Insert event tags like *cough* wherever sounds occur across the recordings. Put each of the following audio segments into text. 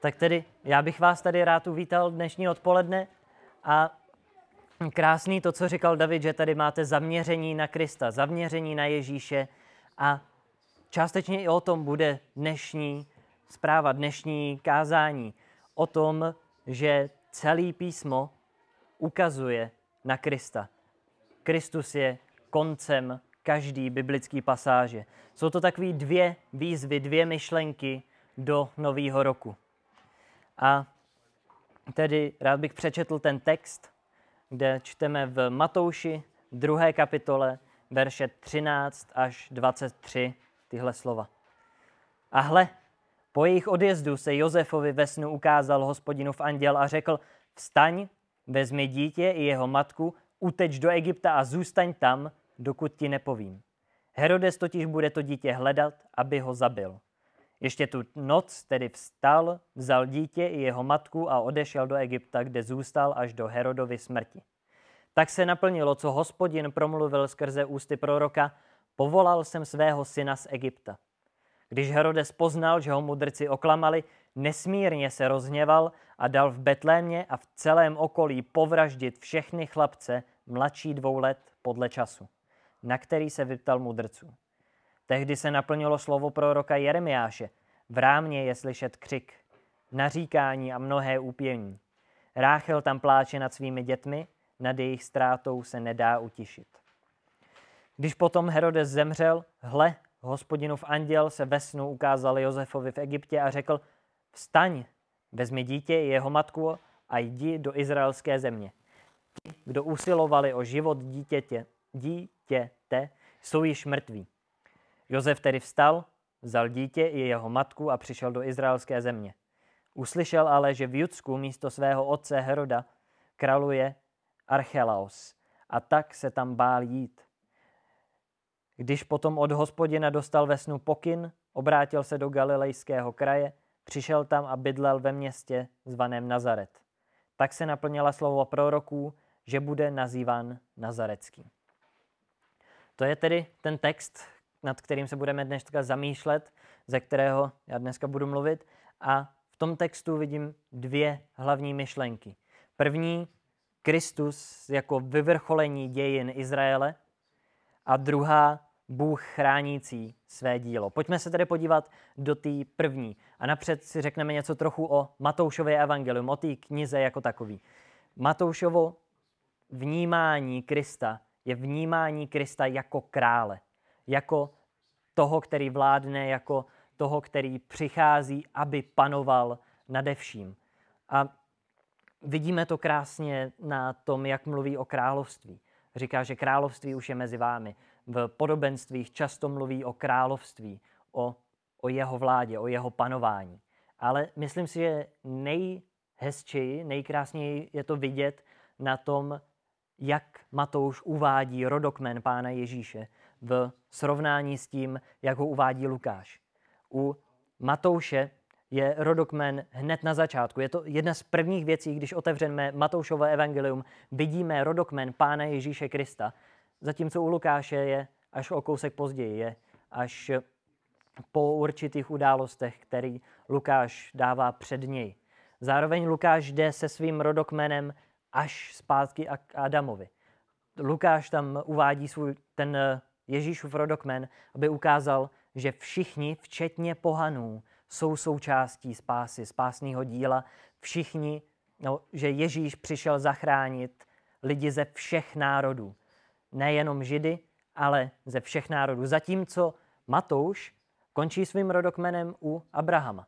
Tak tedy já bych vás tady rád uvítal dnešní odpoledne a krásný to, co říkal David, že tady máte zaměření na Krista, zaměření na Ježíše a částečně i o tom bude dnešní zpráva, dnešní kázání. O tom, že celý písmo ukazuje na Krista. Kristus je koncem každý biblický pasáže. Jsou to takové dvě výzvy, dvě myšlenky do nového roku. A tedy rád bych přečetl ten text, kde čteme v Matouši 2. kapitole, verše 13 až 23 tyhle slova. A hle, po jejich odjezdu se Josefovi ve snu ukázal hospodinův anděl a řekl, vstaň, vezmi dítě i jeho matku, uteč do Egypta a zůstaň tam, dokud ti nepovím. Herodes totiž bude to dítě hledat, aby ho zabil. Ještě tu noc tedy vstal, vzal dítě i jeho matku a odešel do Egypta, kde zůstal až do Herodovy smrti. Tak se naplnilo, co hospodin promluvil skrze ústy proroka, povolal jsem svého syna z Egypta. Když Herodes poznal, že ho mudrci oklamali, nesmírně se rozhněval a dal v Betlémě a v celém okolí povraždit všechny chlapce mladší dvou let podle času, na který se vyptal mudrců. Tehdy se naplnilo slovo proroka Jeremiáše. V rámě je slyšet křik, naříkání a mnohé úpění. Ráchel tam pláče nad svými dětmi, nad jejich ztrátou se nedá utišit. Když potom Herodes zemřel, hle, hospodinův anděl se ve snu ukázal Josefovi v Egyptě a řekl, vstaň, vezmi dítě i jeho matku a jdi do izraelské země. Ti, kdo usilovali o život dítěte, dítěte, jsou již mrtví. Josef tedy vstal, vzal dítě i jeho matku a přišel do izraelské země. Uslyšel ale, že v Judsku místo svého otce Heroda kraluje Archelaos a tak se tam bál jít. Když potom od hospodina dostal ve snu pokyn, obrátil se do galilejského kraje, přišel tam a bydlel ve městě zvaném Nazaret. Tak se naplnila slovo proroků, že bude nazýván Nazarecký. To je tedy ten text, nad kterým se budeme dneska zamýšlet, ze kterého já dneska budu mluvit. A v tom textu vidím dvě hlavní myšlenky. První, Kristus jako vyvrcholení dějin Izraele a druhá, Bůh chránící své dílo. Pojďme se tedy podívat do té první. A napřed si řekneme něco trochu o Matoušově evangelium, o té knize jako takový. Matoušovo vnímání Krista je vnímání Krista jako krále jako toho, který vládne, jako toho, který přichází, aby panoval nade vším. A vidíme to krásně na tom, jak mluví o království. Říká, že království už je mezi vámi. V podobenstvích často mluví o království, o, o jeho vládě, o jeho panování. Ale myslím si, že nejhezčeji, nejkrásněji je to vidět na tom, jak Matouš uvádí rodokmen Pána Ježíše v srovnání s tím, jak ho uvádí Lukáš. U Matouše je rodokmen hned na začátku. Je to jedna z prvních věcí, když otevřeme Matoušovo evangelium, vidíme rodokmen Pána Ježíše Krista, zatímco u Lukáše je až o kousek později, je až po určitých událostech, který Lukáš dává před něj. Zároveň Lukáš jde se svým rodokmenem až zpátky k Adamovi. Lukáš tam uvádí svůj ten Ježíšův rodokmen, aby ukázal, že všichni, včetně pohanů, jsou součástí spásy, spásného díla. Všichni, no, že Ježíš přišel zachránit lidi ze všech národů. Nejenom Židy, ale ze všech národů. Zatímco Matouš končí svým rodokmenem u Abrahama.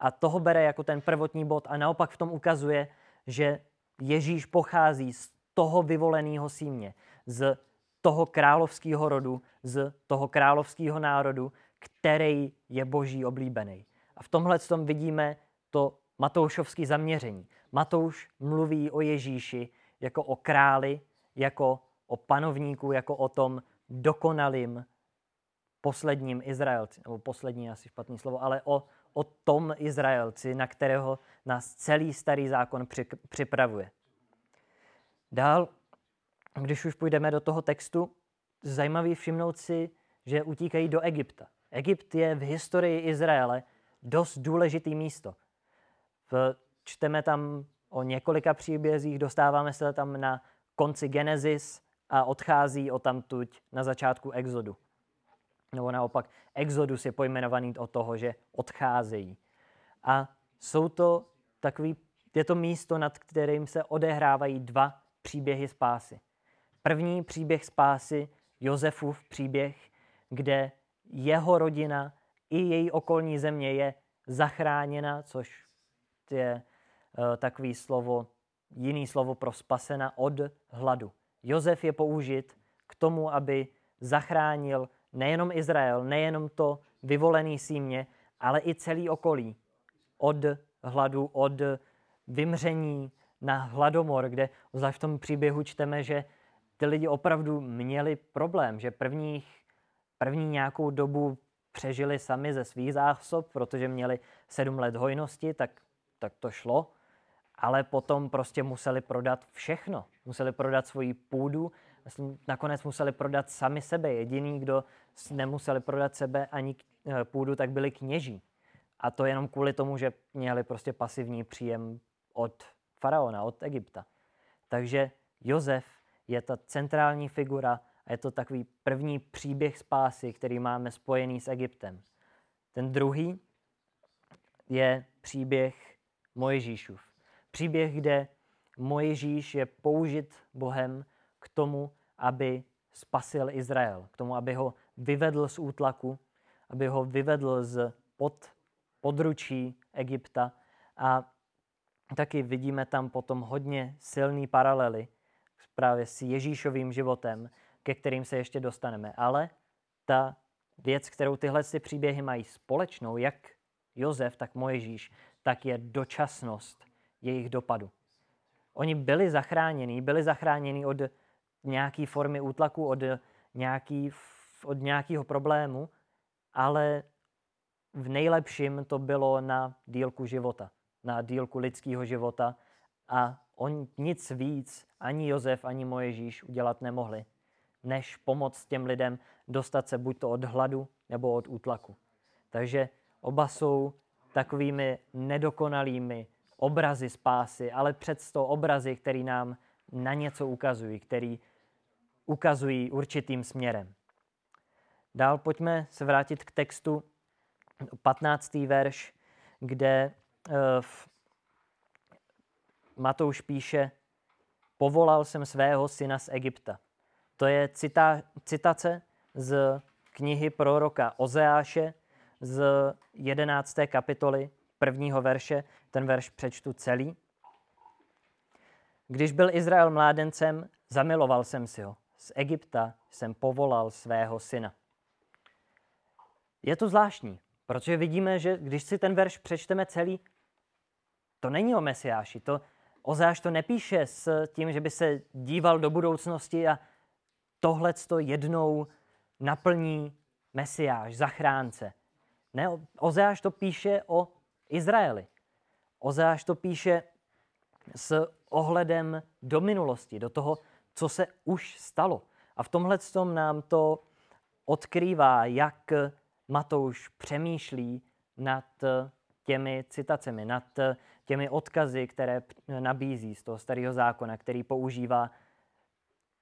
A toho bere jako ten prvotní bod a naopak v tom ukazuje, že Ježíš pochází z toho vyvoleného símě, z toho královského rodu, z toho královského národu, který je boží oblíbený. A v tomhle tom vidíme to Matoušovské zaměření. Matouš mluví o Ježíši jako o králi, jako o panovníku, jako o tom dokonalým posledním Izraelci, nebo poslední asi špatný slovo, ale o, o tom Izraelci, na kterého nás celý starý zákon připravuje. Dál když už půjdeme do toho textu, zajímavý všimnout si, že utíkají do Egypta. Egypt je v historii Izraele dost důležitý místo. V, čteme tam o několika příbězích, dostáváme se tam na konci Genesis a odchází o tamtuť na začátku Exodu. Nebo naopak, Exodus je pojmenovaný od toho, že odcházejí. A jsou to takový, je to místo, nad kterým se odehrávají dva příběhy spásy. První příběh spásy, Josefův příběh, kde jeho rodina i její okolní země je zachráněna, což je uh, takový slovo, jiný slovo pro spasena od hladu. Josef je použit k tomu, aby zachránil nejenom Izrael, nejenom to vyvolený símě, ale i celý okolí od hladu, od vymření na hladomor, kde v tom příběhu čteme, že ty lidi opravdu měli problém, že prvních, první nějakou dobu přežili sami ze svých zásob, protože měli sedm let hojnosti, tak, tak to šlo, ale potom prostě museli prodat všechno. Museli prodat svoji půdu, nakonec museli prodat sami sebe. Jediný, kdo nemuseli prodat sebe ani eh, půdu, tak byli kněží. A to jenom kvůli tomu, že měli prostě pasivní příjem od faraona, od Egypta. Takže Jozef je ta centrální figura a je to takový první příběh spásy, který máme spojený s Egyptem. Ten druhý je příběh Mojžíšův. Příběh, kde Mojžíš je použit Bohem k tomu, aby spasil Izrael, k tomu, aby ho vyvedl z útlaku, aby ho vyvedl z pod, područí Egypta. A taky vidíme tam potom hodně silný paralely právě s Ježíšovým životem, ke kterým se ještě dostaneme. Ale ta věc, kterou tyhle si příběhy mají společnou, jak Jozef, tak Mojžíš, tak je dočasnost jejich dopadu. Oni byli zachráněni, byli zachráněni od nějaké formy útlaku, od, nějaký, od nějakého problému, ale v nejlepším to bylo na dílku života, na dílku lidského života a on nic víc, ani Jozef, ani Mojžíš udělat nemohli, než pomoct těm lidem dostat se buď to od hladu, nebo od útlaku. Takže oba jsou takovými nedokonalými obrazy spásy, ale přesto obrazy, které nám na něco ukazují, který ukazují určitým směrem. Dál pojďme se vrátit k textu 15. verš, kde uh, Matouš píše, povolal jsem svého syna z Egypta. To je cita, citace z knihy proroka Ozeáše z 11. kapitoly prvního verše. Ten verš přečtu celý. Když byl Izrael mládencem, zamiloval jsem si ho. Z Egypta jsem povolal svého syna. Je to zvláštní, protože vidíme, že když si ten verš přečteme celý, to není o Mesiáši. To, Ozáš to nepíše s tím, že by se díval do budoucnosti a tohle to jednou naplní Mesiáš, zachránce. Ne, Ozáš to píše o Izraeli. Ozáš to píše s ohledem do minulosti, do toho, co se už stalo. A v tomhle tom nám to odkrývá, jak Matouš přemýšlí nad těmi citacemi, nad těmi odkazy, které nabízí z toho starého zákona, který používá.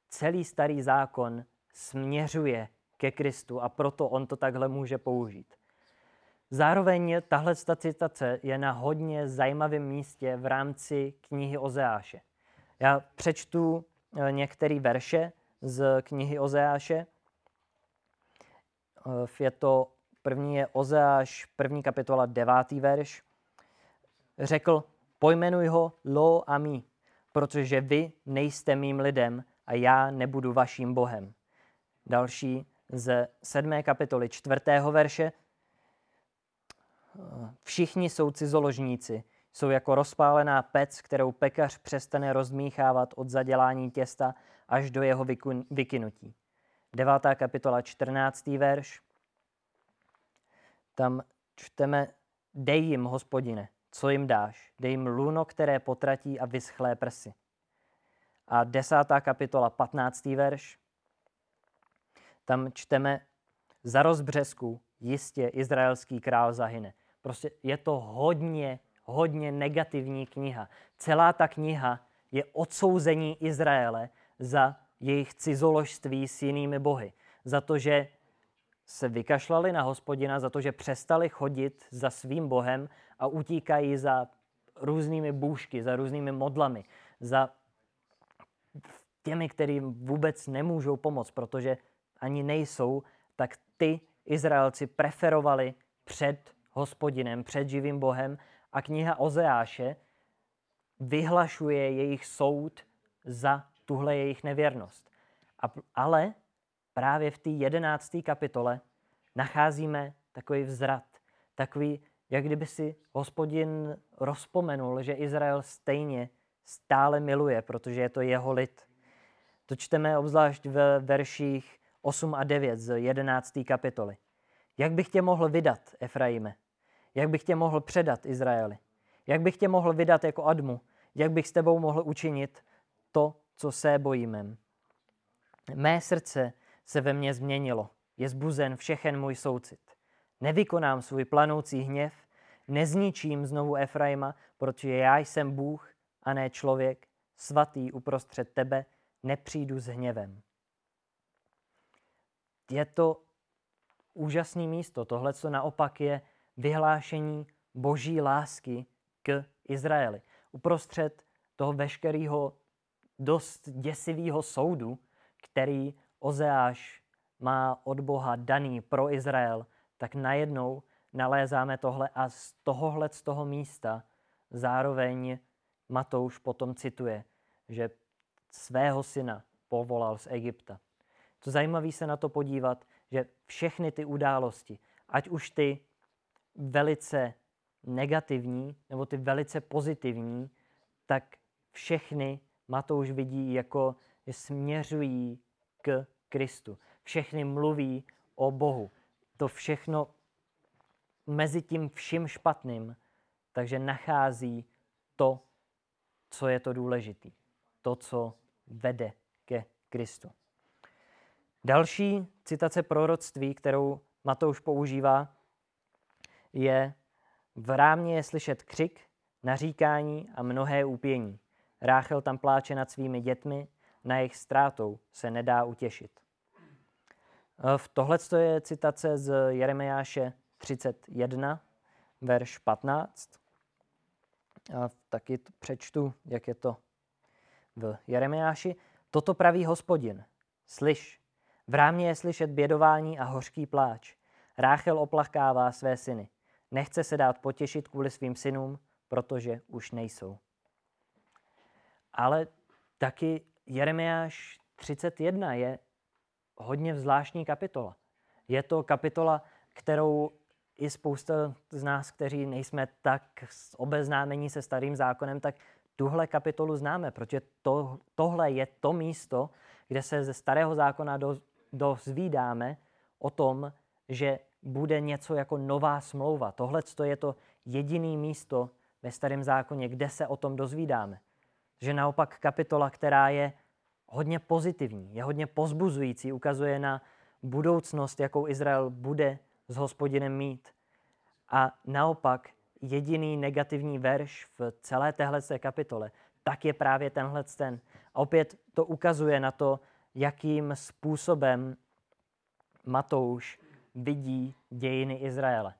Celý starý zákon směřuje ke Kristu a proto on to takhle může použít. Zároveň tahle citace je na hodně zajímavém místě v rámci knihy Ozeáše. Já přečtu eh, některé verše z knihy Ozeáše. Eh, je to první je Ozeáš, první kapitola, devátý verš. Řekl, pojmenuj ho Lo a mi, protože vy nejste mým lidem a já nebudu vaším Bohem. Další z sedmé kapitoly čtvrtého verše. Všichni jsou cizoložníci, jsou jako rozpálená pec, kterou pekař přestane rozmíchávat od zadělání těsta až do jeho vykynutí. Devátá kapitola, čtrnáctý verš. Tam čteme, dej jim, hospodine, co jim dáš? Dej jim luno, které potratí a vyschlé prsy. A desátá kapitola, patnáctý verš. Tam čteme, za rozbřesku jistě izraelský král zahyne. Prostě je to hodně, hodně negativní kniha. Celá ta kniha je odsouzení Izraele za jejich cizoložství s jinými bohy. Za to, že se vykašlali na hospodina, za to, že přestali chodit za svým bohem a utíkají za různými bůžky, za různými modlami, za těmi, kterým vůbec nemůžou pomoct, protože ani nejsou, tak ty Izraelci preferovali před hospodinem, před živým Bohem a kniha Ozeáše vyhlašuje jejich soud za tuhle jejich nevěrnost. A, ale právě v té jedenácté kapitole nacházíme takový vzrat, takový, jak kdyby si hospodin rozpomenul, že Izrael stejně stále miluje, protože je to jeho lid. To čteme obzvlášť ve verších 8 a 9 z 11. kapitoly. Jak bych tě mohl vydat, Efraime? Jak bych tě mohl předat Izraeli? Jak bych tě mohl vydat jako Admu? Jak bych s tebou mohl učinit to, co se bojíme? Mé srdce se ve mně změnilo. Je zbuzen všechen můj soucit. Nevykonám svůj planoucí hněv, nezničím znovu Efraima, protože já jsem Bůh a ne člověk, svatý uprostřed tebe, nepřijdu s hněvem. Je to úžasné místo. Tohle, co naopak je vyhlášení boží lásky k Izraeli. Uprostřed toho veškerého dost děsivého soudu, který Ozeáš má od Boha daný pro Izrael, tak najednou nalézáme tohle a z tohohle z toho místa zároveň Matouš potom cituje, že svého syna povolal z Egypta. To zajímavé se na to podívat, že všechny ty události, ať už ty velice negativní nebo ty velice pozitivní, tak všechny Matouš vidí jako, že směřují k Kristu. Všechny mluví o Bohu. To všechno mezi tím vším špatným, takže nachází to, co je to důležité. To, co vede ke Kristu. Další citace proroctví, kterou Matouš používá, je v rámě je slyšet křik, naříkání a mnohé úpění. Ráchel tam pláče nad svými dětmi, na jejich ztrátou se nedá utěšit. V tohle je citace z Jeremiáše 31, verš 15. A taky přečtu, jak je to v Jeremiáši. Toto praví hospodin. Slyš, v rámě je slyšet bědování a hořký pláč. Ráchel oplachkává své syny. Nechce se dát potěšit kvůli svým synům, protože už nejsou. Ale taky Jeremiáš 31 je hodně zvláštní kapitola. Je to kapitola, kterou i spousta z nás, kteří nejsme tak obeznámení se starým zákonem, tak tuhle kapitolu známe, protože to, tohle je to místo, kde se ze starého zákona do, dozvídáme o tom, že bude něco jako nová smlouva. Tohle je to jediné místo ve starém zákoně, kde se o tom dozvídáme. Že naopak kapitola, která je hodně pozitivní, je hodně pozbuzující, ukazuje na budoucnost, jakou Izrael bude s hospodinem mít. A naopak jediný negativní verš v celé téhle kapitole, tak je právě tenhle ten. A opět to ukazuje na to, jakým způsobem Matouš vidí dějiny Izraele.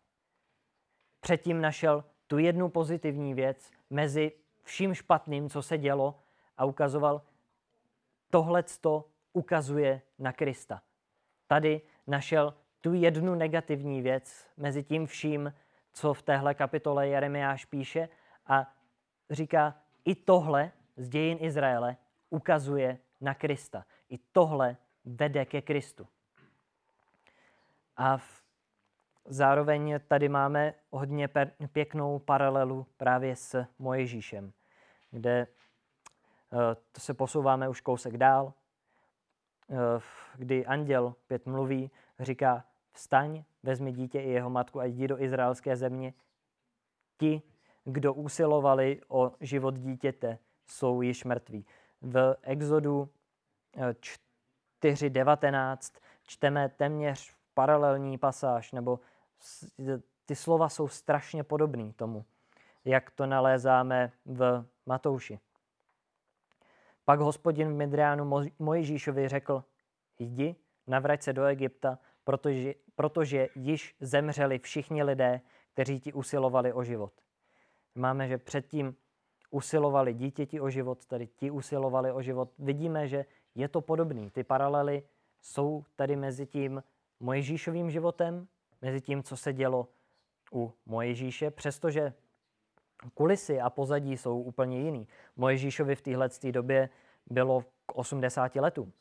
Předtím našel tu jednu pozitivní věc mezi vším špatným, co se dělo a ukazoval, tohle to ukazuje na Krista. Tady našel tu jednu negativní věc mezi tím vším, co v téhle kapitole Jeremiáš píše a říká, i tohle z dějin Izraele ukazuje na Krista. I tohle vede ke Kristu. A v, zároveň tady máme hodně pěknou paralelu právě s Mojžíšem, kde uh, to se posouváme už kousek dál, uh, kdy anděl pět mluví, říká, vstaň, vezmi dítě i jeho matku a jdi do izraelské země. Ti, kdo usilovali o život dítěte, jsou již mrtví. V Exodu 4.19 čteme téměř paralelní pasáž, nebo ty slova jsou strašně podobné tomu, jak to nalézáme v Matouši. Pak hospodin v Midriánu Mojžíšovi řekl, jdi, navrať se do Egypta, protože, protože již zemřeli všichni lidé, kteří ti usilovali o život. Máme, že předtím usilovali dítěti o život, tady ti usilovali o život. Vidíme, že je to podobný. Ty paralely jsou tady mezi tím Mojžíšovým životem, mezi tím, co se dělo u Mojžíše, přestože kulisy a pozadí jsou úplně jiný. Mojžíšovi v téhle době bylo k 80 letům.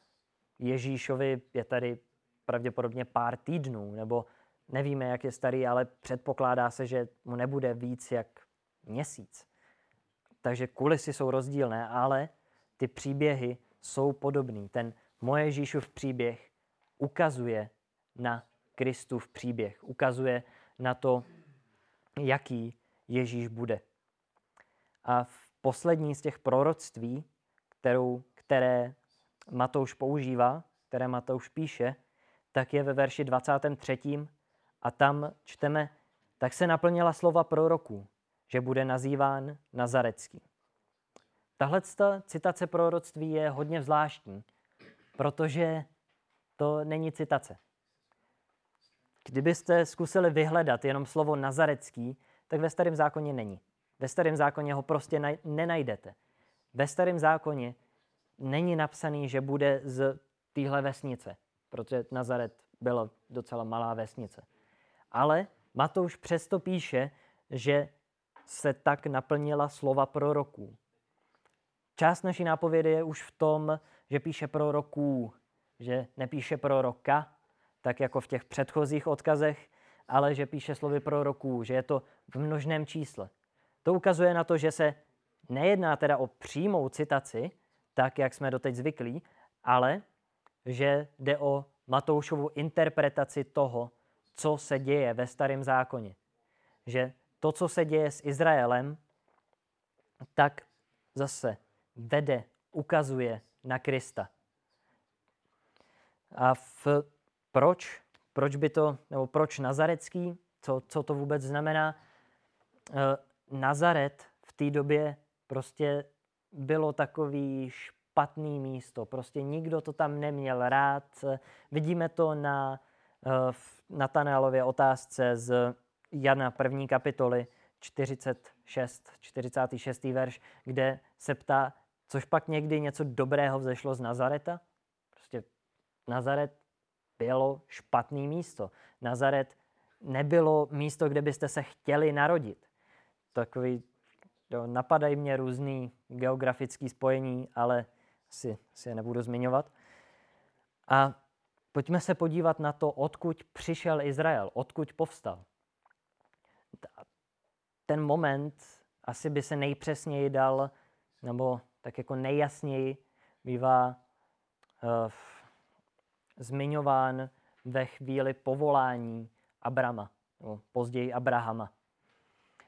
Ježíšovi je tady pravděpodobně pár týdnů, nebo nevíme, jak je starý, ale předpokládá se, že mu nebude víc jak měsíc. Takže kulisy jsou rozdílné, ale ty příběhy jsou podobný. Ten moje Ježíšův příběh ukazuje na Kristův příběh, ukazuje na to, jaký Ježíš bude. A v poslední z těch proroctví, kterou, které Matouš používá, které Matouš píše, tak je ve verši 23. a tam čteme, tak se naplnila slova proroků, že bude nazýván Nazarecký. Tahle citace proroctví je hodně zvláštní, protože to není citace. Kdybyste zkusili vyhledat jenom slovo nazarecký, tak ve starém zákoně není. Ve starém zákoně ho prostě nenajdete. Ve starém zákoně není napsaný, že bude z téhle vesnice, protože Nazaret byla docela malá vesnice. Ale Matouš přesto píše, že se tak naplnila slova proroků. Část naší nápovědy je už v tom, že píše proroků, že nepíše proroka, tak jako v těch předchozích odkazech, ale že píše slovy proroků, že je to v množném čísle. To ukazuje na to, že se nejedná teda o přímou citaci, tak jak jsme doteď zvyklí, ale že jde o Matoušovu interpretaci toho, co se děje ve starém zákoně. Že to, co se děje s Izraelem, tak zase vede, ukazuje na Krista. A v, proč? Proč by to, nebo proč Nazarecký? Co, co to vůbec znamená? E, Nazaret v té době prostě bylo takový špatný místo. Prostě nikdo to tam neměl rád. Vidíme to na e, v Natanelově otázce z Jana první kapitoly 46, 46. verš, kde se ptá, což pak někdy něco dobrého vzešlo z Nazareta? Prostě Nazaret bylo špatný místo. Nazaret nebylo místo, kde byste se chtěli narodit. Takový, jo, napadají mě různý geografický spojení, ale si, si je nebudu zmiňovat. A pojďme se podívat na to, odkud přišel Izrael, odkud povstal. Ten moment asi by se nejpřesněji dal, nebo tak jako nejjasněji bývá uh, zmiňován ve chvíli povolání Abrama, nebo později Abrahama,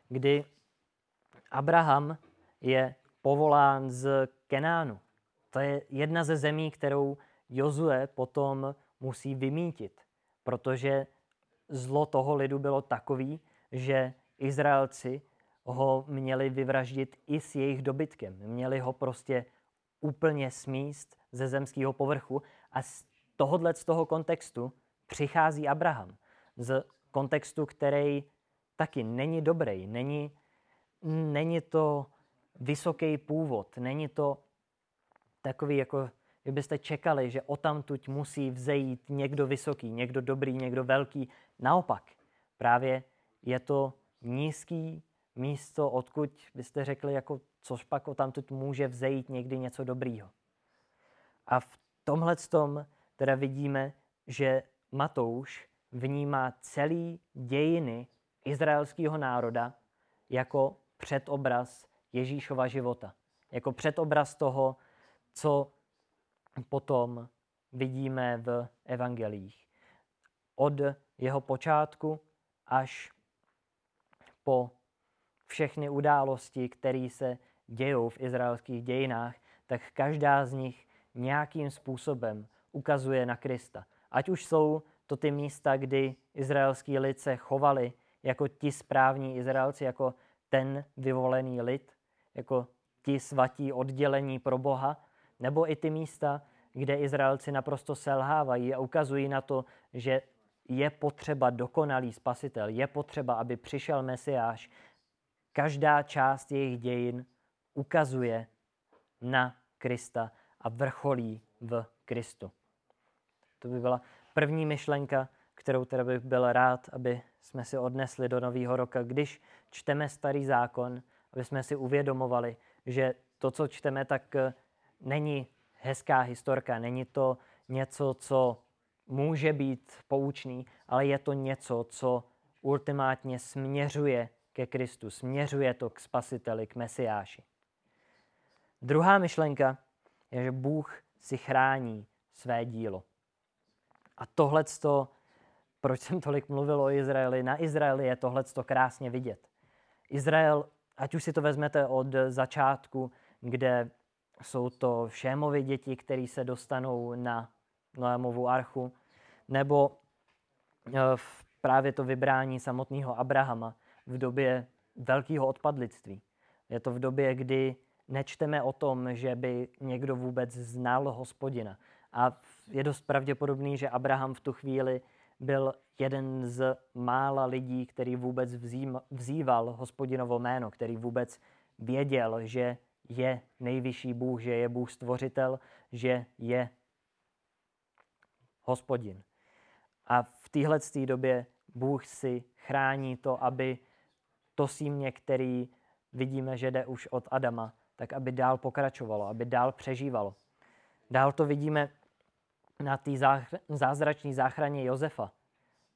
kdy Abraham je povolán z Kenánu. To je jedna ze zemí, kterou Jozue potom musí vymítit, protože zlo toho lidu bylo takový, že Izraelci ho měli vyvraždit i s jejich dobytkem. Měli ho prostě úplně smíst ze zemského povrchu a tohohle z toho kontextu přichází Abraham. Z kontextu, který taky není dobrý, není, není to vysoký původ, není to takový, jako kdybyste čekali, že o tamtuť musí vzejít někdo vysoký, někdo dobrý, někdo velký. Naopak, právě je to nízký místo, odkud byste řekli, jako což pak o tamtud může vzejít někdy něco dobrýho. A v tomhle tom teda vidíme, že Matouš vnímá celý dějiny izraelského národa jako předobraz Ježíšova života. Jako předobraz toho, co potom vidíme v evangelích. Od jeho počátku až po všechny události, které se dějou v izraelských dějinách, tak každá z nich nějakým způsobem ukazuje na Krista. Ať už jsou to ty místa, kdy izraelský lid se chovali jako ti správní Izraelci, jako ten vyvolený lid, jako ti svatí oddělení pro Boha, nebo i ty místa, kde Izraelci naprosto selhávají a ukazují na to, že je potřeba dokonalý spasitel, je potřeba, aby přišel Mesiáš. Každá část jejich dějin ukazuje na Krista a vrcholí v Kristu. To by byla první myšlenka, kterou teda bych byl rád, aby jsme si odnesli do nového roka, když čteme starý zákon, aby jsme si uvědomovali, že to, co čteme, tak eh, není hezká historka, není to něco, co může být poučný, ale je to něco, co ultimátně směřuje ke Kristu, směřuje to k spasiteli, k Mesiáši. Druhá myšlenka je, že Bůh si chrání své dílo. A tohle, proč jsem tolik mluvil o Izraeli, na Izraeli je tohle krásně vidět. Izrael, ať už si to vezmete od začátku, kde jsou to Šémovi děti, které se dostanou na Noémovu archu, nebo eh, právě to vybrání samotného Abrahama v době velkého odpadlictví. Je to v době, kdy nečteme o tom, že by někdo vůbec znal hospodina. A je dost pravděpodobný, že Abraham v tu chvíli byl jeden z mála lidí, který vůbec vzýval hospodinovo jméno, který vůbec věděl, že je nejvyšší Bůh, že je Bůh stvořitel, že je hospodin. A v téhle době Bůh si chrání to, aby to símě, který vidíme, že jde už od Adama, tak aby dál pokračovalo, aby dál přežívalo. Dál to vidíme na té zázračné záchraně Josefa.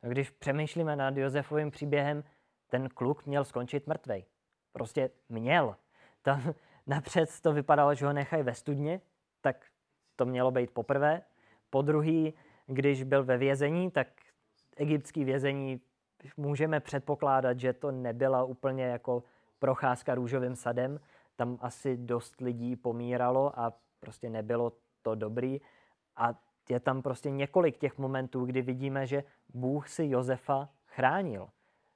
Když přemýšlíme nad Josefovým příběhem, ten kluk měl skončit mrtvej. Prostě měl. Tam *laughs* napřed to vypadalo, že ho nechají ve studně, tak to mělo být poprvé. Po druhý, když byl ve vězení, tak egyptský vězení můžeme předpokládat, že to nebyla úplně jako procházka růžovým sadem. Tam asi dost lidí pomíralo a prostě nebylo to dobrý. A je tam prostě několik těch momentů, kdy vidíme, že Bůh si Josefa chránil,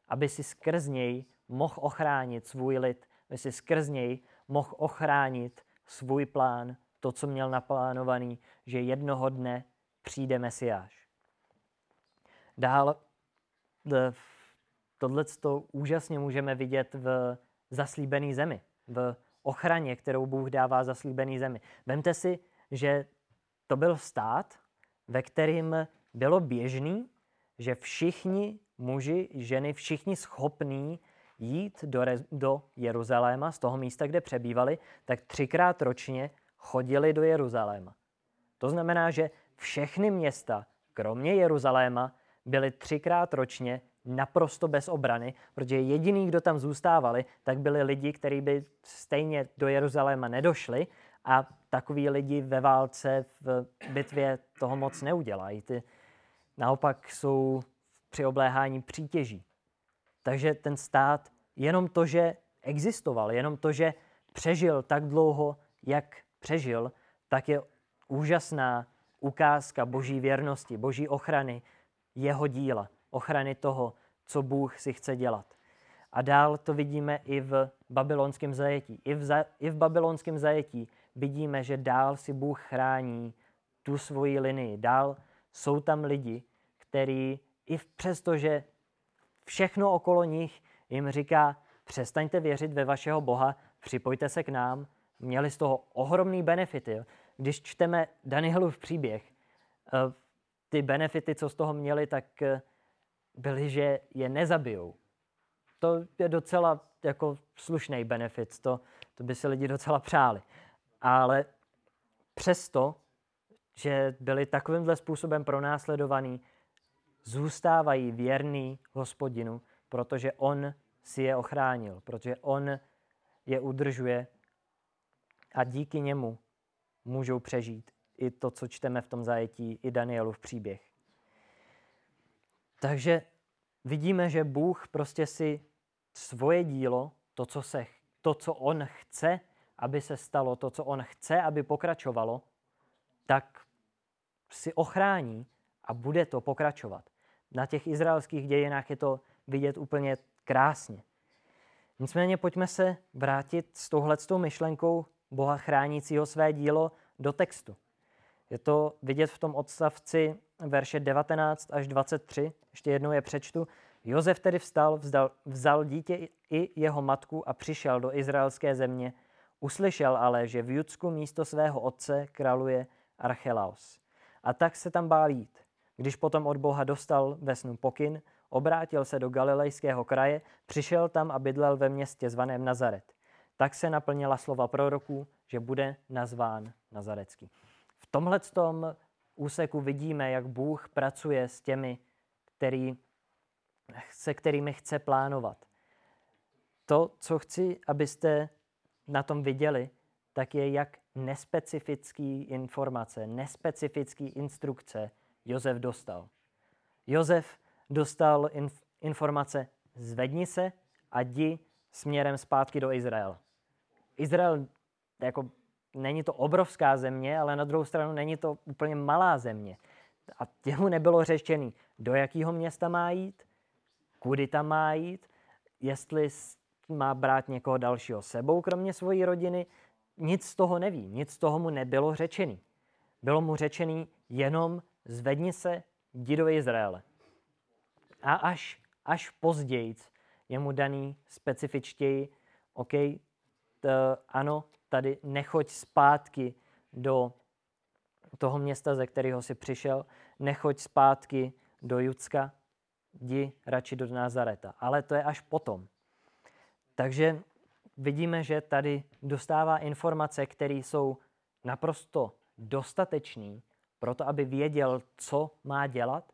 aby si skrz něj mohl ochránit svůj lid, aby si skrz něj mohl ochránit svůj plán, to, co měl naplánovaný, že jednoho dne přijde Mesiáš. Dál tohle to úžasně můžeme vidět v zaslíbené zemi, v ochraně, kterou Bůh dává zaslíbené zemi. Vemte si, že to byl stát, ve kterým bylo běžný, že všichni muži, ženy, všichni schopní jít do, do Jeruzaléma, z toho místa, kde přebývali, tak třikrát ročně chodili do Jeruzaléma. To znamená, že všechny města, kromě Jeruzaléma, byly třikrát ročně naprosto bez obrany, protože jediný, kdo tam zůstávali, tak byli lidi, kteří by stejně do Jeruzaléma nedošli a takový lidi ve válce, v bitvě toho moc neudělají. Ty naopak jsou při obléhání přítěží. Takže ten stát, jenom to, že existoval, jenom to, že přežil tak dlouho, jak přežil, tak je úžasná ukázka boží věrnosti, boží ochrany, jeho díla, ochrany toho, co Bůh si chce dělat. A dál to vidíme i v babylonském zajetí. I v, za, I v babylonském zajetí vidíme, že dál si Bůh chrání tu svoji linii. Dál jsou tam lidi, kteří i přesto, že všechno okolo nich jim říká, přestaňte věřit ve vašeho Boha, připojte se k nám, měli z toho ohromný benefity. Když čteme Danielův příběh, eh, ty benefity, co z toho měli, tak eh, byly, že je nezabijou. To je docela jako slušný benefit, to, to by si lidi docela přáli. Ale přesto, že byli takovýmhle způsobem pronásledovaní, zůstávají věrný hospodinu, protože on si je ochránil, protože on je udržuje a díky němu můžou přežít i to, co čteme v tom zajetí, i Danielův příběh. Takže vidíme, že Bůh prostě si svoje dílo, to, co, se, to, co on chce, aby se stalo, to, co on chce, aby pokračovalo, tak si ochrání a bude to pokračovat. Na těch izraelských dějinách je to vidět úplně krásně. Nicméně pojďme se vrátit s touhletou myšlenkou Boha chránícího své dílo do textu. Je to vidět v tom odstavci verše 19 až 23. Ještě jednou je přečtu. Jozef tedy vstal, vzdal, vzal dítě i jeho matku a přišel do izraelské země. Uslyšel ale, že v Judsku místo svého otce králuje Archelaus. A tak se tam bál jít. Když potom od Boha dostal ve snu pokyn, obrátil se do galilejského kraje, přišel tam a bydlel ve městě zvaném Nazaret. Tak se naplnila slova proroků, že bude nazván Nazarecký. V tomhle úseku vidíme, jak Bůh pracuje s těmi, který, se kterými chce plánovat. To, co chci, abyste na tom viděli, tak je, jak nespecifický informace, nespecifický instrukce Jozef dostal. Jozef dostal inf- informace zvedni se a jdi směrem zpátky do Izraela. Izrael jako není to obrovská země, ale na druhou stranu není to úplně malá země. A těmu nebylo řečený, do jakého města má jít, kudy tam má jít, jestli má brát někoho dalšího sebou, kromě svojí rodiny. Nic z toho neví, nic z toho mu nebylo řečený. Bylo mu řečený jenom zvedni se, jdi do Izraele. A až, až později je mu daný specifičtěji, OK, t, ano, tady nechoď zpátky do toho města, ze kterého si přišel, nechoď zpátky do Judska, jdi radši do Nazareta. Ale to je až potom. Takže vidíme, že tady dostává informace, které jsou naprosto dostatečné pro to, aby věděl, co má dělat,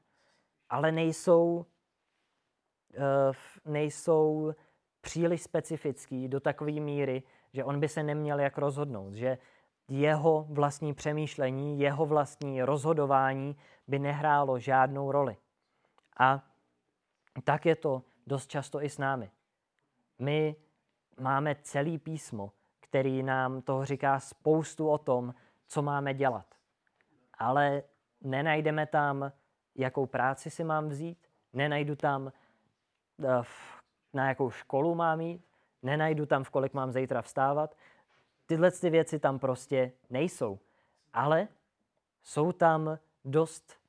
ale nejsou, uh, nejsou příliš specifický do takové míry, že on by se neměl jak rozhodnout, že jeho vlastní přemýšlení, jeho vlastní rozhodování by nehrálo žádnou roli. A tak je to dost často i s námi. My máme celý písmo, který nám toho říká spoustu o tom, co máme dělat. Ale nenajdeme tam, jakou práci si mám vzít, nenajdu tam, eh, na jakou školu mám jít, nenajdu tam, v kolik mám zítra vstávat. Tyhle ty věci tam prostě nejsou. Ale jsou tam dost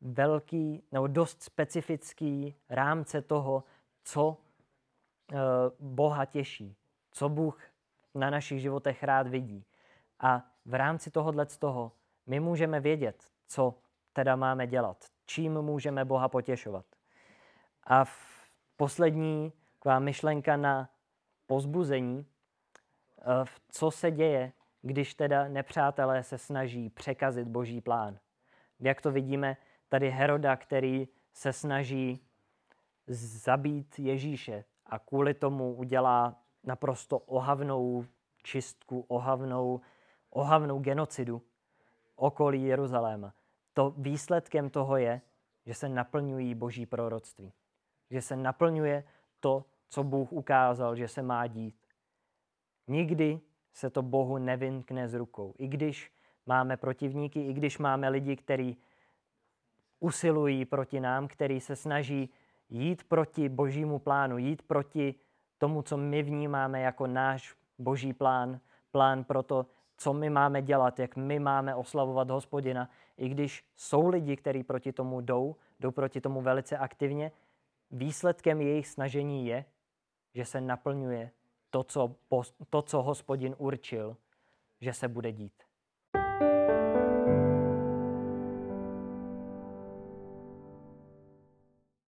velký nebo dost specifický rámce toho, co Boha těší, co Bůh na našich životech rád vidí. A v rámci tohohle z toho my můžeme vědět, co teda máme dělat, čím můžeme Boha potěšovat. A v poslední taková myšlenka na pozbuzení, eh, co se děje, když teda nepřátelé se snaží překazit boží plán. Jak to vidíme, tady Heroda, který se snaží zabít Ježíše a kvůli tomu udělá naprosto ohavnou čistku, ohavnou, ohavnou genocidu okolí Jeruzaléma. To výsledkem toho je, že se naplňují boží proroctví. Že se naplňuje to, co Bůh ukázal, že se má dít. Nikdy se to Bohu nevymkne z rukou. I když máme protivníky, i když máme lidi, kteří usilují proti nám, který se snaží jít proti božímu plánu, jít proti tomu, co my vnímáme jako náš boží plán, plán pro to, co my máme dělat, jak my máme oslavovat hospodina. I když jsou lidi, kteří proti tomu jdou, jdou proti tomu velice aktivně, výsledkem jejich snažení je, že se naplňuje to, co, to, co hospodin určil, že se bude dít.